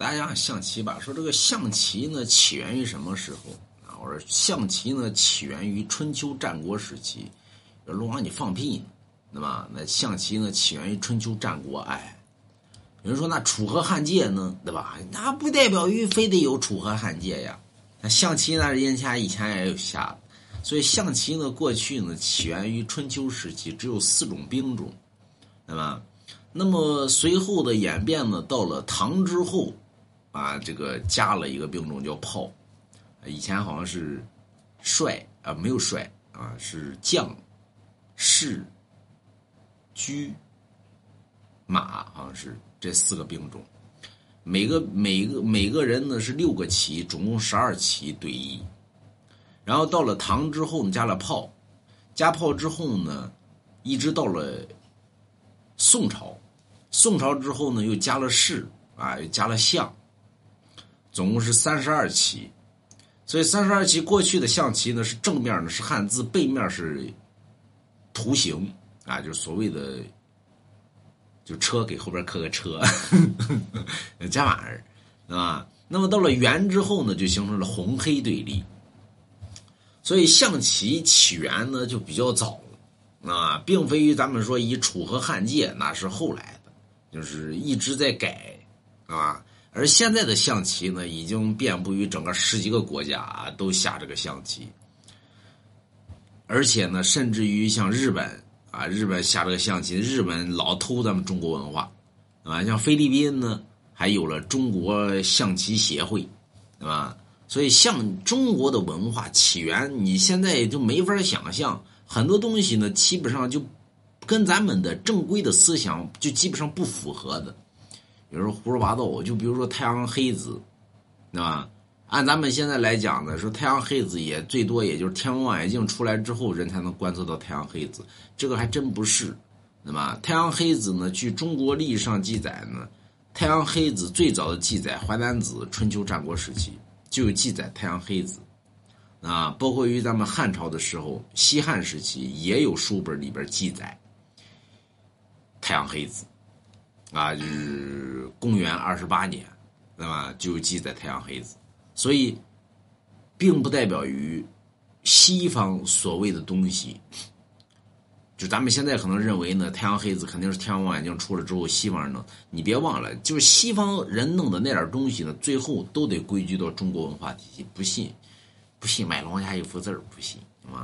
大家讲象棋吧，说这个象棋呢起源于什么时候啊？我说象棋呢起源于春秋战国时期。龙王你放屁那么？那象棋呢起源于春秋战国，哎，有人说那楚河汉界呢，对吧？那不代表于非得有楚河汉界呀。那象棋呢，人家以前也有下，所以象棋呢过去呢起源于春秋时期，只有四种兵种，对吧？那么随后的演变呢，到了唐之后，啊，这个加了一个兵种叫炮，以前好像是帅啊，没有帅啊，是将、士、车、马，好像是这四个兵种。每个每个每个人呢是六个旗，总共十二旗对弈。然后到了唐之后呢，加了炮，加炮之后呢，一直到了宋朝。宋朝之后呢，又加了士啊，又加了相，总共是三十二旗。所以三十二旗过去的象棋呢，是正面呢是汉字，背面是图形啊，就是所谓的就车给后边刻个车，这玩意儿啊。那么到了元之后呢，就形成了红黑对立。所以象棋起源呢就比较早啊，并非于咱们说以楚河汉界，那是后来的。就是一直在改，啊，而现在的象棋呢，已经遍布于整个十几个国家啊，都下这个象棋，而且呢，甚至于像日本啊，日本下这个象棋，日本老偷咱们中国文化，啊，像菲律宾呢，还有了中国象棋协会，对吧？所以，像中国的文化起源，你现在就没法想象，很多东西呢，基本上就。跟咱们的正规的思想就基本上不符合的，有时候胡说八道。就比如说太阳黑子，对吧？按咱们现在来讲呢，说太阳黑子也最多也就是天文望远镜出来之后，人才能观测到太阳黑子。这个还真不是，对吧？太阳黑子呢，据中国历史上记载呢，太阳黑子最早的记载《淮南子》春秋战国时期就有记载太阳黑子，啊，包括于咱们汉朝的时候，西汉时期也有书本里边记载。太阳黑子，啊，就是公元二十八年，那么？就记载太阳黑子，所以，并不代表于西方所谓的东西。就咱们现在可能认为呢，太阳黑子肯定是天文望远镜出了之后西方人弄。你别忘了，就是西方人弄的那点东西呢，最后都得归居到中国文化体系。不信，不信买龙家一幅字不信。啊